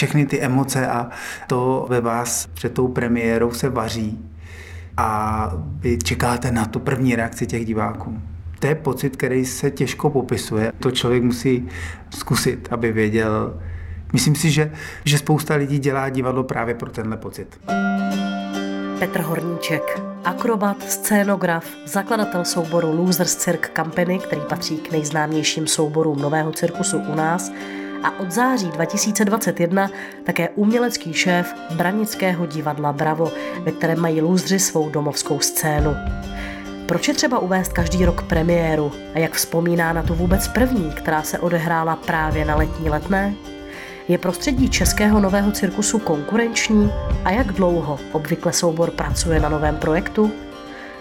všechny ty emoce a to ve vás před tou premiérou se vaří a vy čekáte na tu první reakci těch diváků. To je pocit, který se těžko popisuje. To člověk musí zkusit, aby věděl. Myslím si, že, že spousta lidí dělá divadlo právě pro tenhle pocit. Petr Horníček, akrobat, scénograf, zakladatel souboru Losers Cirque Company, který patří k nejznámějším souborům nového cirkusu u nás, a od září 2021 také umělecký šéf Branického divadla Bravo, ve kterém mají lůzři svou domovskou scénu. Proč je třeba uvést každý rok premiéru a jak vzpomíná na tu vůbec první, která se odehrála právě na letní letné? Je prostředí českého nového cirkusu konkurenční a jak dlouho obvykle soubor pracuje na novém projektu?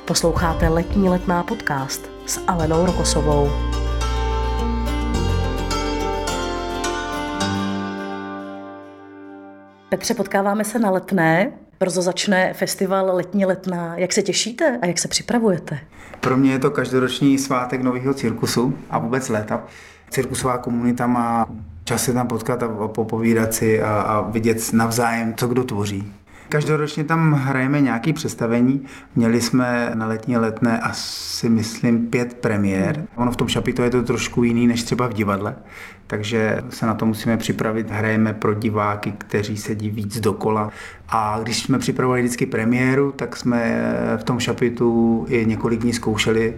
Posloucháte letní letná podcast s Alenou Rokosovou. Petře, potkáváme se na letné. Brzo začne festival Letní letná. Jak se těšíte a jak se připravujete? Pro mě je to každoroční svátek nového cirkusu a vůbec léta. Cirkusová komunita má čas se tam potkat a popovídat si a, a vidět navzájem, co kdo tvoří. Každoročně tam hrajeme nějaké představení. Měli jsme na letní letné asi, myslím, pět premiér. Ono v tom šapitu je to trošku jiný než třeba v divadle, takže se na to musíme připravit. Hrajeme pro diváky, kteří sedí víc dokola. A když jsme připravovali vždycky premiéru, tak jsme v tom šapitu i několik dní zkoušeli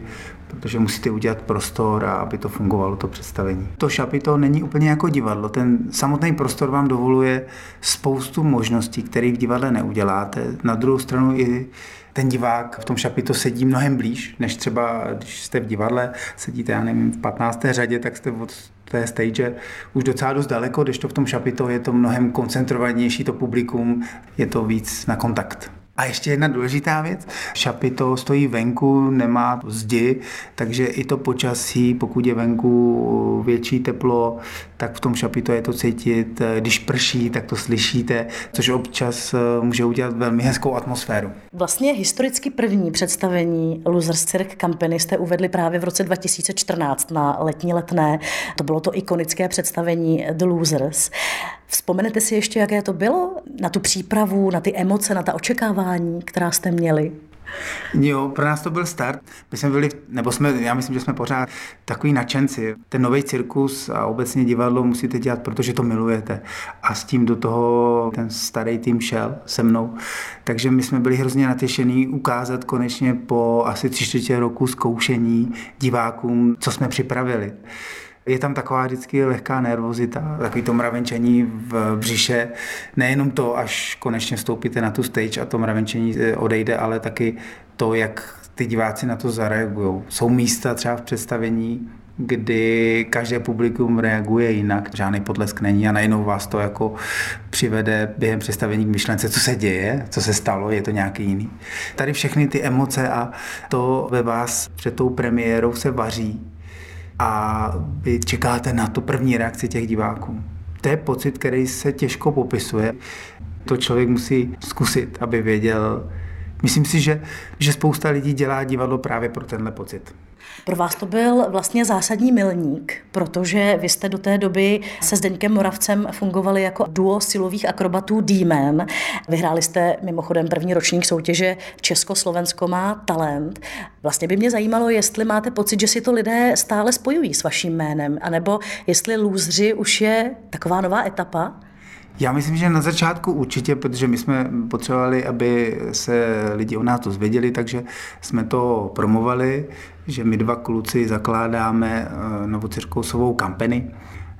protože musíte udělat prostor, a aby to fungovalo, to představení. To šapito není úplně jako divadlo. Ten samotný prostor vám dovoluje spoustu možností, které v divadle neuděláte. Na druhou stranu i ten divák v tom šapito sedí mnohem blíž, než třeba, když jste v divadle, sedíte, já nevím, v 15. řadě, tak jste od té stage už docela dost daleko, když to v tom šapito je to mnohem koncentrovanější, to publikum, je to víc na kontakt. A ještě jedna důležitá věc. Šapito stojí venku, nemá zdi, takže i to počasí, pokud je venku větší teplo, tak v tom šapito je to cítit. Když prší, tak to slyšíte, což občas eh, může udělat velmi hezkou atmosféru. Vlastně historicky první představení Losers Cirque Company jste uvedli právě v roce 2014 na letní letné. To bylo to ikonické představení The Losers. Vzpomenete si ještě, jaké to bylo? Na tu přípravu, na ty emoce, na ta očekávání, která jste měli? Jo, pro nás to byl start. My jsme byli, nebo jsme, já myslím, že jsme pořád takový nadšenci. Ten nový cirkus a obecně divadlo musíte dělat, protože to milujete. A s tím do toho ten starý tým šel se mnou. Takže my jsme byli hrozně natěšení ukázat konečně po asi tři čtvrtě roku zkoušení divákům, co jsme připravili. Je tam taková vždycky lehká nervozita, takový to mravenčení v břiše. Nejenom to, až konečně vstoupíte na tu stage a to mravenčení eh, odejde, ale taky to, jak ty diváci na to zareagují. Jsou místa třeba v představení, kdy každé publikum reaguje jinak, žádný potlesk není a najednou vás to jako přivede během představení k myšlence, co se děje, co se stalo, je to nějaký jiný. Tady všechny ty emoce a to ve vás před tou premiérou se vaří a vy čekáte na tu první reakci těch diváků. To je pocit, který se těžko popisuje. To člověk musí zkusit, aby věděl. Myslím si, že, že spousta lidí dělá divadlo právě pro tenhle pocit. Pro vás to byl vlastně zásadní milník, protože vy jste do té doby se Zdeňkem Moravcem fungovali jako duo silových akrobatů D-Man. Vyhráli jste mimochodem první ročník soutěže Československo má talent. Vlastně by mě zajímalo, jestli máte pocit, že si to lidé stále spojují s vaším jménem, anebo jestli lůzři už je taková nová etapa? Já myslím, že na začátku určitě, protože my jsme potřebovali, aby se lidi o nás to zvěděli, takže jsme to promovali, že my dva kluci zakládáme eh, novocirkousovou kampany.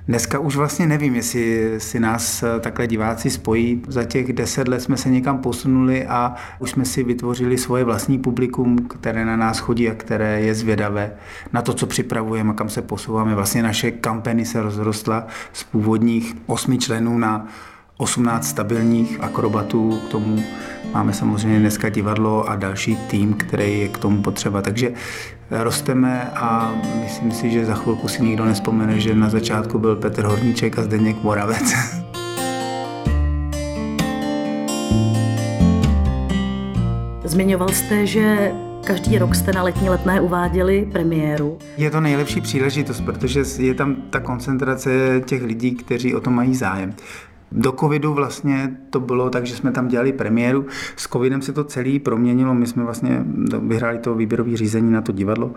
Dneska už vlastně nevím, jestli si nás eh, takhle diváci spojí. Za těch deset let jsme se někam posunuli a už jsme si vytvořili svoje vlastní publikum, které na nás chodí a které je zvědavé na to, co připravujeme a kam se posouváme. Vlastně naše kampany se rozrostla z původních osmi členů na 18 stabilních akrobatů, k tomu máme samozřejmě dneska divadlo a další tým, který je k tomu potřeba. Takže rosteme a myslím si, že za chvilku si nikdo nespomene, že na začátku byl Petr Horníček a Zdeněk Moravec. Zmiňoval jste, že Každý rok jste na letní letné uváděli premiéru. Je to nejlepší příležitost, protože je tam ta koncentrace těch lidí, kteří o to mají zájem. Do covidu vlastně to bylo tak, že jsme tam dělali premiéru. S covidem se to celý proměnilo. My jsme vlastně vyhráli to výběrové řízení na to divadlo.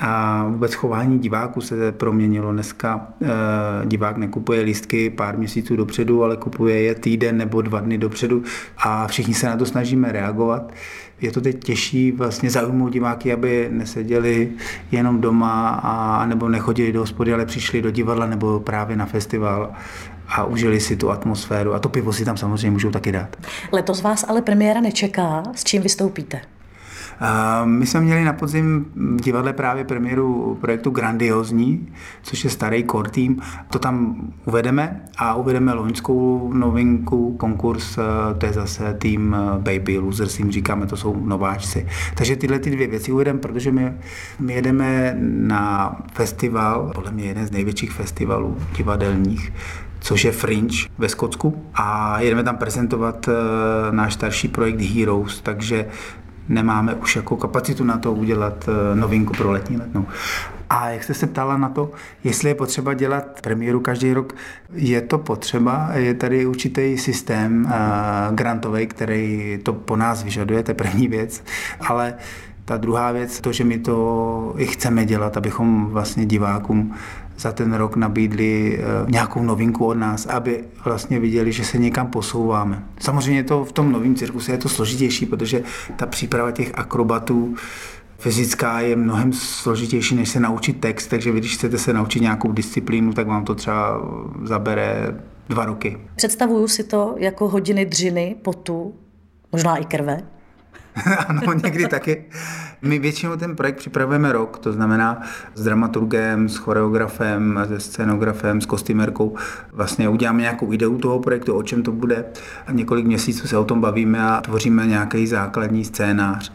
A vůbec chování diváků se proměnilo. Dneska e, divák nekupuje lístky pár měsíců dopředu, ale kupuje je týden nebo dva dny dopředu a všichni se na to snažíme reagovat. Je to teď těžší vlastně zaujmout diváky, aby neseděli jenom doma a nebo nechodili do hospody, ale přišli do divadla nebo právě na festival a užili si tu atmosféru. A to pivo si tam samozřejmě můžou taky dát. Letos vás ale premiéra nečeká. S čím vystoupíte? My jsme měli na podzim v divadle právě premiéru projektu Grandiozní, což je starý core team. To tam uvedeme a uvedeme loňskou novinku, konkurs, eh, to je zase tým eh, Baby Losers, jim říkáme, to jsou nováčci. Takže tyhle ty dvě věci uvedeme, protože my, my jedeme na festival, podle mě jeden z největších festivalů divadelních, což je Fringe ve Skotsku a jedeme tam prezentovat uh, náš starší projekt Heroes, takže nemáme už jako kapacitu na to udělat uh, novinku pro letní letnou. A jak jste se ptala na to, jestli je potřeba dělat premiéru každý rok, je to potřeba, je tady určitý systém uh, grantový, který to po nás vyžaduje, to je první věc, ale ta druhá věc, to, že my to i chceme dělat, abychom vlastně divákům za ten rok nabídli eh, nějakou novinku od nás, aby vlastně viděli, že se někam posouváme. Samozřejmě to v tom novém cirkuse je to složitější, protože ta příprava těch akrobatů fyzická je mnohem složitější, než se naučit text, takže vy, když chcete se naučit nějakou disciplínu, tak vám to třeba zabere dva roky. Představuju si to jako hodiny dřiny, potu, možná i krve. ano, někdy taky. My většinou ten projekt připravujeme rok, to znamená s dramaturgem, s choreografem, se scenografem, s kostýmerkou. Vlastně uděláme nějakou ideu toho projektu, o čem to bude. A několik měsíců se o tom bavíme a tvoříme nějaký základní scénář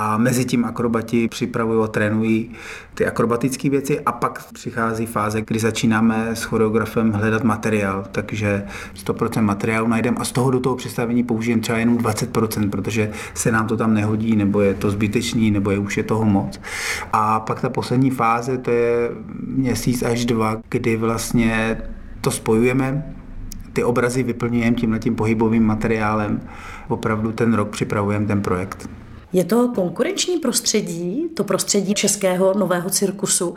a mezi tím akrobati připravují a trénují ty akrobatické věci a pak přichází fáze, kdy začínáme s choreografem hledat materiál, takže 100% materiálu najdeme a z toho do toho představení použijeme třeba jenom 20%, protože se nám to tam nehodí, nebo je to zbytečný, nebo je už je toho moc. A pak ta poslední fáze, to je měsíc až dva, kdy vlastně to spojujeme, ty obrazy vyplňujeme tímhle tím pohybovým materiálem. Opravdu ten rok připravujeme ten projekt. Je to konkurenční prostředí, to prostředí českého nového cirkusu,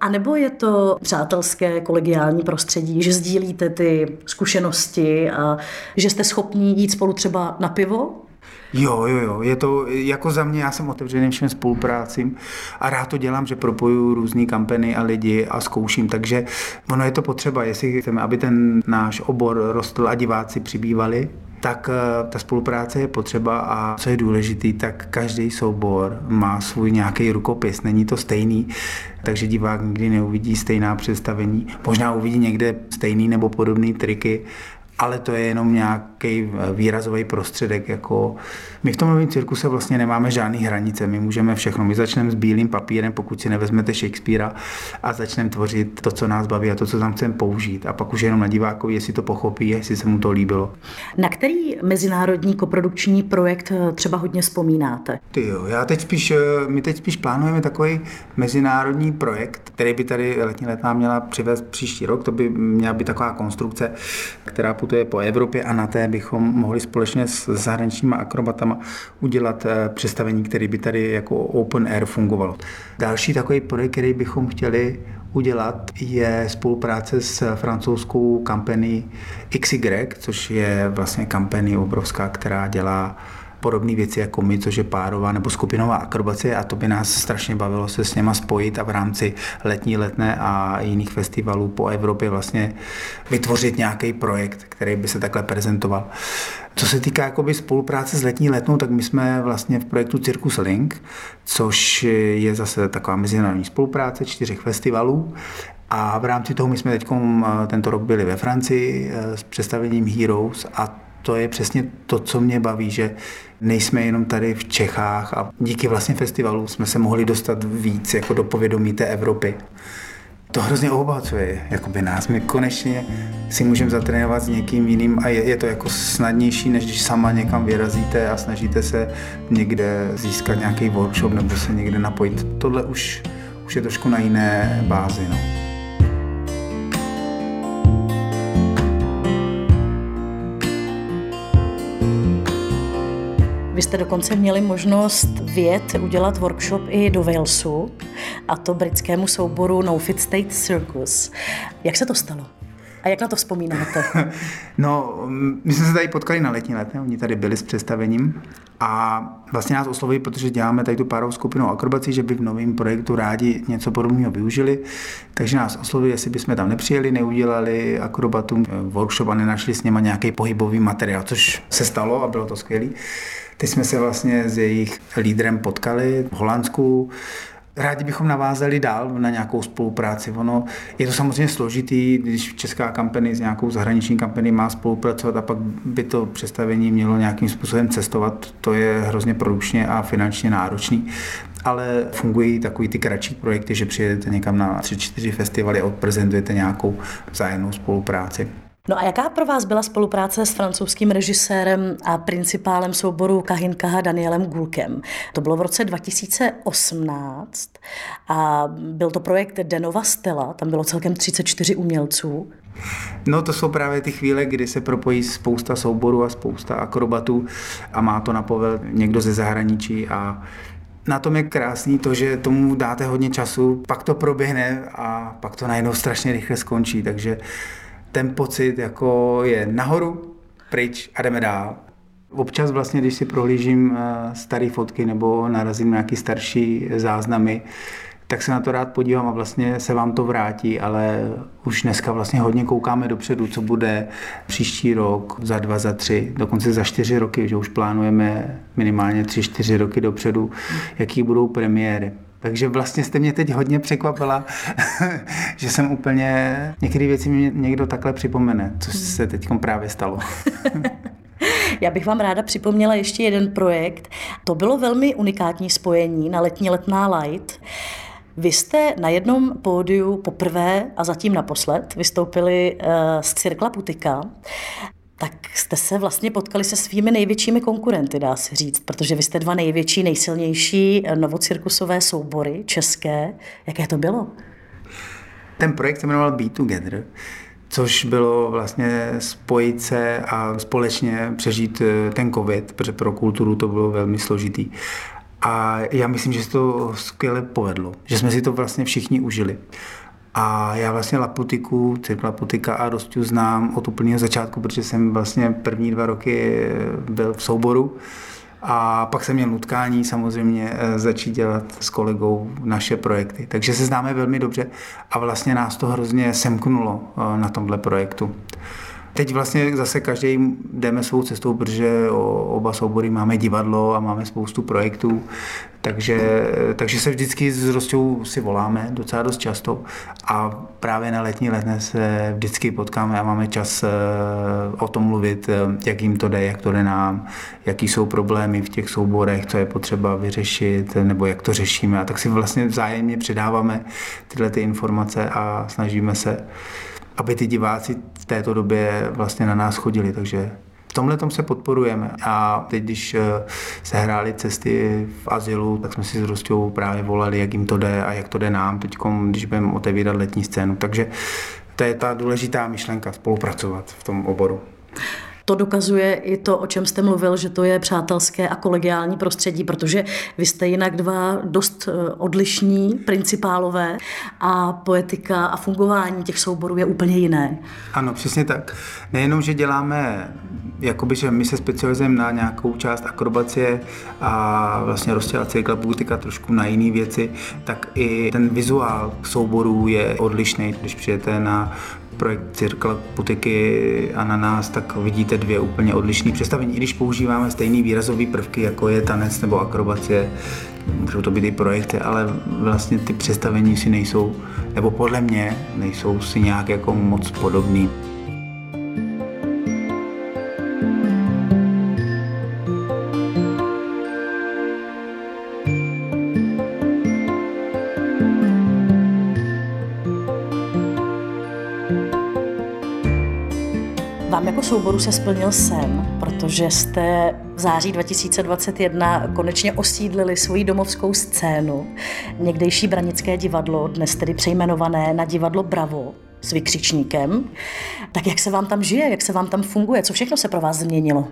anebo je to přátelské, kolegiální prostředí, že sdílíte ty zkušenosti a že jste schopní jít spolu třeba na pivo? Jo, jo, jo, je to jako za mě, já jsem otevřený všem spoluprácím a rád to dělám, že propojuju různé kampany a lidi a zkouším, takže ono je to potřeba, jestli chceme, aby ten náš obor rostl a diváci přibývali, tak eh, ta spolupráce je potřeba a co je důležitý, tak každý soubor má svůj nějaký rukopis, není to stejný, takže divák nikdy neuvidí stejná představení, možná uvidí někde stejný nebo podobný triky, ale to je jenom nějaký eh, výrazový prostředek. Jako my v tom novém cirkuse vlastně nemáme žádné hranice, my můžeme všechno. My začneme s bílým papírem, pokud si nevezmete Shakespearea a začneme tvořit to, co nás baví a to, co tam chceme použít. A pak už jenom na divákovi, jestli to pochopí, jestli se mu to líbilo. Na který mezinárodní koprodukční projekt eh, třeba hodně vzpomínáte? Ty jo, já teď spíš, eh, my teď spíš plánujeme takový mezinárodní projekt, který by tady letní letná měla přivést příští rok. To by měla být taková konstrukce, která putuje po Evropě a na té bychom mohli společně s zahraničníma akrobatama udělat eh, představení, které by tady jako open air fungovalo. Další takový projekt, který bychom chtěli udělat, je spolupráce s francouzskou kampaní XY, což je vlastně kampaní obrovská, která dělá podobné věci jako my, což je párová nebo skupinová akrobacie a to by nás strašně bavilo se s něma spojit a v rámci letní, letné a jiných festivalů po Evropě vlastně vytvořit nějaký projekt, který by se takhle prezentoval. Co se týká jakoby spolupráce s letní letnou, tak my jsme vlastně v projektu Circus Link, což je zase taková mezinárodní spolupráce čtyřech festivalů a v rámci toho my jsme teď tento rok byli ve Francii eh, s představením Heroes a to je přesně to, co mě baví, že nejsme jenom tady v Čechách a díky vlastně festivalu jsme se mohli dostat víc jako do povědomí té Evropy. To hrozně obohacuje jakoby nás. My konečně si můžeme zatrénovat s někým jiným a je, je to jako snadnější, než když sama někam vyrazíte a snažíte se někde získat nějaký workshop nebo se někde napojit. Tohle už, už je trošku na jiné bázi. No. Vy jste dokonce měli možnost věd udělat workshop i do Walesu, a to britskému souboru No Fit State Circus. Jak se to stalo? A jak na to vzpomínáte? No, my jsme se tady potkali na letní let, ne? oni tady byli s představením a vlastně nás oslovují, protože děláme tady tu párovou skupinu akrobací, že by v novém projektu rádi něco podobného využili, takže nás oslovují, jestli bychom tam nepřijeli, neudělali akrobatům workshop a nenašli s něma nějaký pohybový materiál, což se stalo a bylo to skvělé. Teď jsme se vlastně s jejich lídrem potkali v Holandsku, Rádi bychom navázali dál na nějakou spolupráci. Ono je to samozřejmě složitý, když česká kampany s nějakou zahraniční kampany má spolupracovat a pak by to představení mělo nějakým způsobem cestovat. To je hrozně produkčně a finančně náročný. Ale fungují takový ty kratší projekty, že přijedete někam na 3-4 festivaly a odprezentujete nějakou vzájemnou spolupráci. No a jaká pro vás byla spolupráce s francouzským režisérem a principálem souboru Kahin Kaha Danielem Gulkem? To bylo v roce 2018 a byl to projekt Denova Stella, tam bylo celkem 34 umělců. No to jsou právě ty chvíle, kdy se propojí spousta souborů a spousta akrobatů a má to na povel někdo ze zahraničí a na tom je krásný to, že tomu dáte hodně času, pak to proběhne a pak to najednou strašně rychle skončí, takže ten pocit jako je nahoru, pryč a jdeme dál. Občas vlastně, když si prohlížím eh, staré fotky nebo narazím na nějaké starší záznamy, tak se na to rád podívám a vlastně se vám to vrátí, ale už dneska vlastně hodně koukáme dopředu, co bude příští rok, za dva, za tři, dokonce za čtyři roky, že už plánujeme minimálně tři, čtyři roky dopředu, jaký budou premiéry. Takže vlastně jste mě teď hodně překvapila, že jsem úplně, některé věci mi někdo takhle připomene, co se teď právě stalo. Já bych vám ráda připomněla ještě jeden projekt. To bylo velmi unikátní spojení na letní letná light. Vy jste na jednom pódiu poprvé a zatím naposled vystoupili uh, z Cirkla Putika tak jste se vlastně potkali se svými největšími konkurenty, dá se říct, protože vy jste dva největší, nejsilnější novocirkusové soubory české. Jaké to bylo? Ten projekt se jmenoval Be Together, což bylo vlastně spojit se a společně přežít eh, ten covid, protože pro kulturu to bylo velmi složitý. A já myslím, že se to skvěle povedlo, že jsme si to vlastně všichni užili. A já vlastně Laputiku, Cirk Laputika a Rostiu znám od úplného začátku, protože jsem vlastně první dva roky byl v souboru. A pak jsem měl nutkání samozřejmě eh, začít dělat s kolegou naše projekty. Takže se známe velmi dobře a vlastně nás to hrozně semknulo eh, na tomhle projektu. Teď vlastně zase každý jdeme svou cestou, protože oba soubory máme divadlo a máme spoustu projektů, takže, takže se vždycky s Rostou si voláme docela dost často a právě na letní letné se vždycky potkáme a máme čas eh, o tom mluvit, eh, jak jim to jde, jak to jde nám, jaký jsou problémy v těch souborech, co je potřeba vyřešit, nebo jak to řešíme. A tak si vlastně vzájemně předáváme tyhle ty informace a snažíme se aby ty diváci v této době vlastně na nás chodili, takže v tomhle tom se podporujeme. A teď, když eh, se hrály cesty v azylu, tak jsme si s Rostou právě volali, jak jim to jde a jak to jde nám, teď, když budeme otevírat letní scénu. Takže to je ta důležitá myšlenka, spolupracovat v tom oboru. To dokazuje i to, o čem jste mluvil, že to je přátelské a kolegiální prostředí, protože vy jste jinak dva dost eh, odlišní principálové a poetika a fungování těch souborů je úplně jiné. Ano, přesně tak. Nejenom, že děláme, jakoby, že my se specializujeme na nějakou část akrobacie a vlastně rozdělat cykla butika trošku na jiné věci, tak i ten vizuál souborů je odlišný, když přijete na projekt Cirkla Putiky a na nás, tak vidíte dvě úplně odlišné představení. I když používáme stejný výrazové prvky, jako je tanec nebo akrobacie, můžou to být i projekty, ale vlastně ty představení si nejsou, nebo podle mě, nejsou si nějak jako moc podobný. Souboru se splnil sen, protože jste v září 2021 konečně osídlili svoji domovskou scénu, někdejší Branické divadlo, dnes tedy přejmenované na divadlo Bravo s vykřičníkem. Tak jak se vám tam žije, jak se vám tam funguje, co všechno se pro vás změnilo?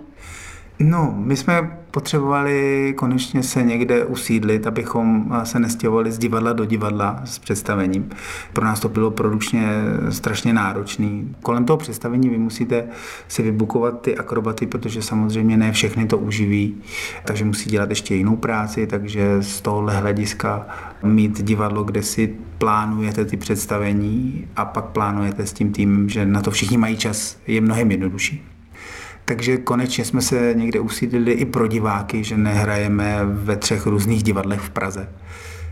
No, my jsme potřebovali konečně se někde usídlit, abychom se nestěhovali z divadla do divadla s představením. Pro nás to bylo produkčně strašně náročný. Kolem toho představení vy musíte si vybukovat ty akrobaty, protože samozřejmě ne všechny to uživí, takže musí dělat ještě jinou práci, takže z tohohle hlediska mít divadlo, kde si plánujete ty představení a pak plánujete s tím týmem, že na to všichni mají čas, je mnohem jednodušší. Takže konečně jsme se někde usídlili i pro diváky, že nehrajeme ve třech různých divadlech v Praze.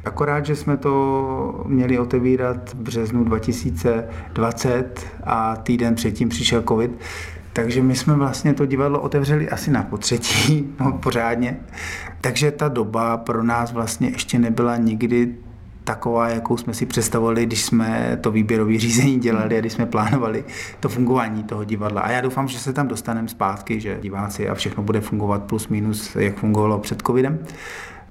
Akorát, že jsme to měli otevírat v březnu 2020 a týden předtím přišel covid, takže my jsme vlastně to divadlo otevřeli asi na potřetí, no, pořádně. Takže ta doba pro nás vlastně ještě nebyla nikdy taková, jakou jsme si představovali, když jsme to výběrové řízení dělali a když jsme plánovali to fungování toho divadla. A já doufám, že se tam dostaneme zpátky, že diváci a všechno bude fungovat plus minus, jak fungovalo před covidem.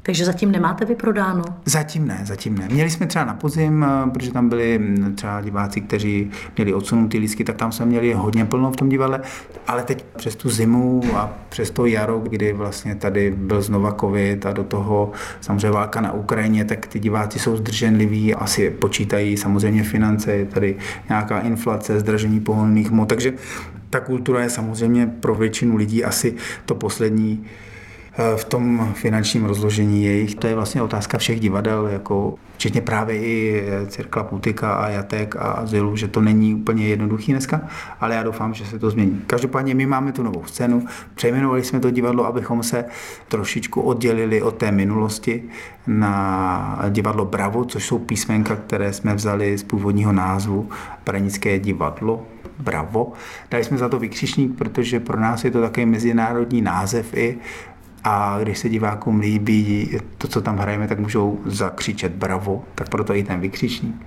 Takže zatím nemáte vyprodáno? Zatím ne, zatím ne. Měli jsme třeba na podzim, eh, protože tam byli hm, třeba diváci, kteří měli odsunutý lístky, tak tam jsme měli hodně plno v tom divadle, ale teď přes tu zimu a přes to jaro, kdy vlastně tady byl znova covid a do toho samozřejmě válka na Ukrajině, tak ty diváci jsou zdrženliví, asi počítají samozřejmě finance, je tady nějaká inflace, zdražení pohonných hmot, takže ta kultura je samozřejmě pro většinu lidí asi to poslední v tom finančním rozložení jejich. To je vlastně otázka všech divadel, jako včetně právě i eh, Cirkla Putika a Jatek a Azylu, že to není úplně jednoduchý dneska, ale já doufám, že se to změní. Každopádně my máme tu novou scénu, přejmenovali jsme to divadlo, abychom se trošičku oddělili od té minulosti na divadlo Bravo, což jsou písmenka, které jsme vzali z původního názvu Pranické divadlo, Bravo. Dali jsme za to vykřičník, protože pro nás je to takový mezinárodní název i a když se divákům líbí to, co tam hrajeme, tak můžou zakřičet bravo, tak proto i ten vykřičník.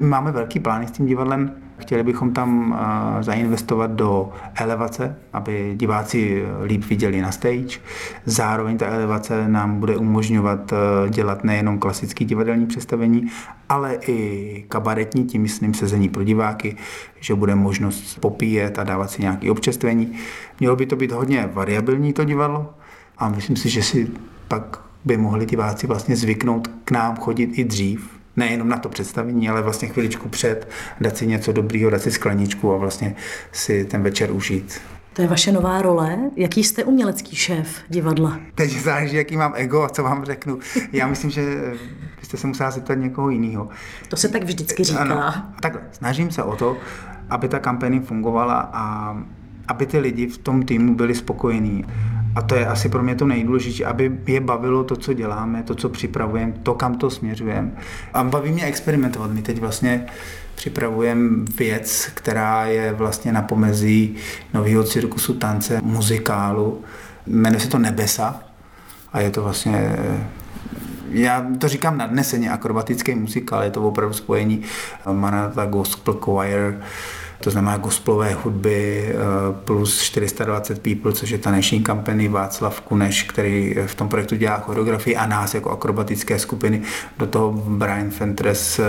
Máme velký plány s tím divadlem. Chtěli bychom tam zainvestovat do elevace, aby diváci líp viděli na stage. Zároveň ta elevace nám bude umožňovat dělat nejenom klasické divadelní představení, ale i kabaretní, tím myslím sezení pro diváky, že bude možnost popíjet a dávat si nějaké občerstvení. Mělo by to být hodně variabilní to divadlo, a myslím si, že si pak by mohli diváci vlastně zvyknout k nám chodit i dřív, nejenom na to představení, ale vlastně chviličku před, dát si něco dobrýho, dát si skleničku a vlastně si ten večer užít. To je vaše nová role. Jaký jste umělecký šéf divadla? Teď záleží, jaký mám ego a co vám řeknu. Já myslím, že byste se musela zeptat někoho jiného. To se tak vždycky říká. Ano, takhle, snažím se o to, aby ta kampaně fungovala a aby ty lidi v tom týmu byli spokojení. A to je asi pro mě to nejdůležitější, aby je bavilo to, co děláme, to, co připravujeme, to, kam to směřujeme. A baví mě experimentovat. My teď vlastně připravujeme věc, která je vlastně na pomezí nového cirkusu, tance, muzikálu. Jmenuje se to Nebesa a je to vlastně já to říkám nadneseně, akrobatický muzikál, je to opravdu spojení Manata Gospel Choir, to znamená gospelové hudby eh, plus 420 people, což je taneční kampany Václav Kuneš, který v tom projektu dělá choreografii a nás jako akrobatické skupiny. Do toho Brian Fentres, eh,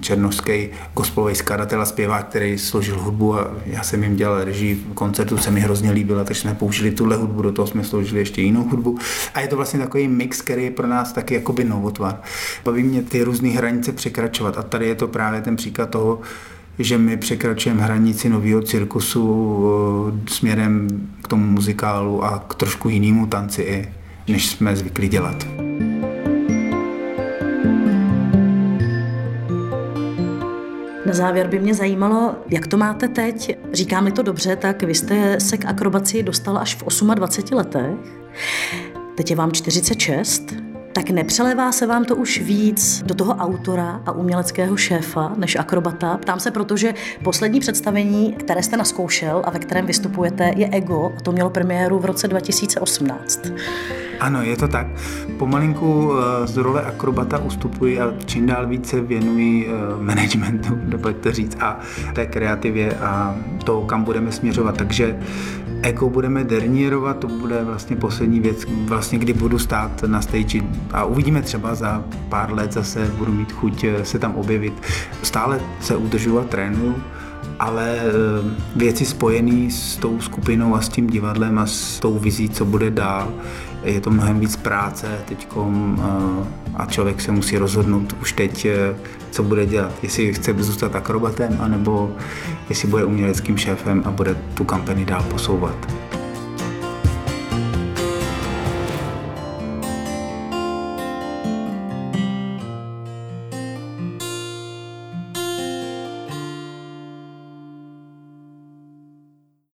černovský gospelový skladatel a zpěvák, který složil hudbu a já jsem jim dělal režii koncertu, se mi hrozně líbila, takže jsme použili tuhle hudbu, do toho jsme složili ještě jinou hudbu. A je to vlastně takový mix, který je pro nás taky jakoby novotvar. Baví mě ty různé hranice překračovat a tady je to právě ten příklad toho, že my překračujeme hranici nového cirkusu eh, směrem k tomu muzikálu a k trošku jinému tanci, než jsme zvykli dělat. Na závěr by mě zajímalo, jak to máte teď. Říkám-li to dobře, tak vy jste se k akrobaci dostal až v 28 letech. Teď je vám 46 tak nepřelévá se vám to už víc do toho autora a uměleckého šéfa než akrobata? Ptám se, protože poslední představení, které jste naskoušel a ve kterém vystupujete, je Ego a to mělo premiéru v roce 2018. Ano, je to tak. Pomalinku eh, z role akrobata ustupuji a čím dál více věnuji eh, managementu, nebo to říct, a té kreativě a to, kam budeme směřovat. Takže Eko budeme derniérovat, to bude vlastně poslední věc, vlastně kdy budu stát na stage a uvidíme třeba za pár let zase budu mít chuť eh, se tam objevit. Stále se udržu a trénuju, ale eh, věci spojené s tou skupinou a s tím divadlem a s tou vizí, co bude dál, je to mnohem víc práce teď a člověk se musí rozhodnout už teď, co bude dělat. Jestli chce zůstat akrobatem, anebo jestli bude uměleckým šéfem a bude tu kampani dál posouvat.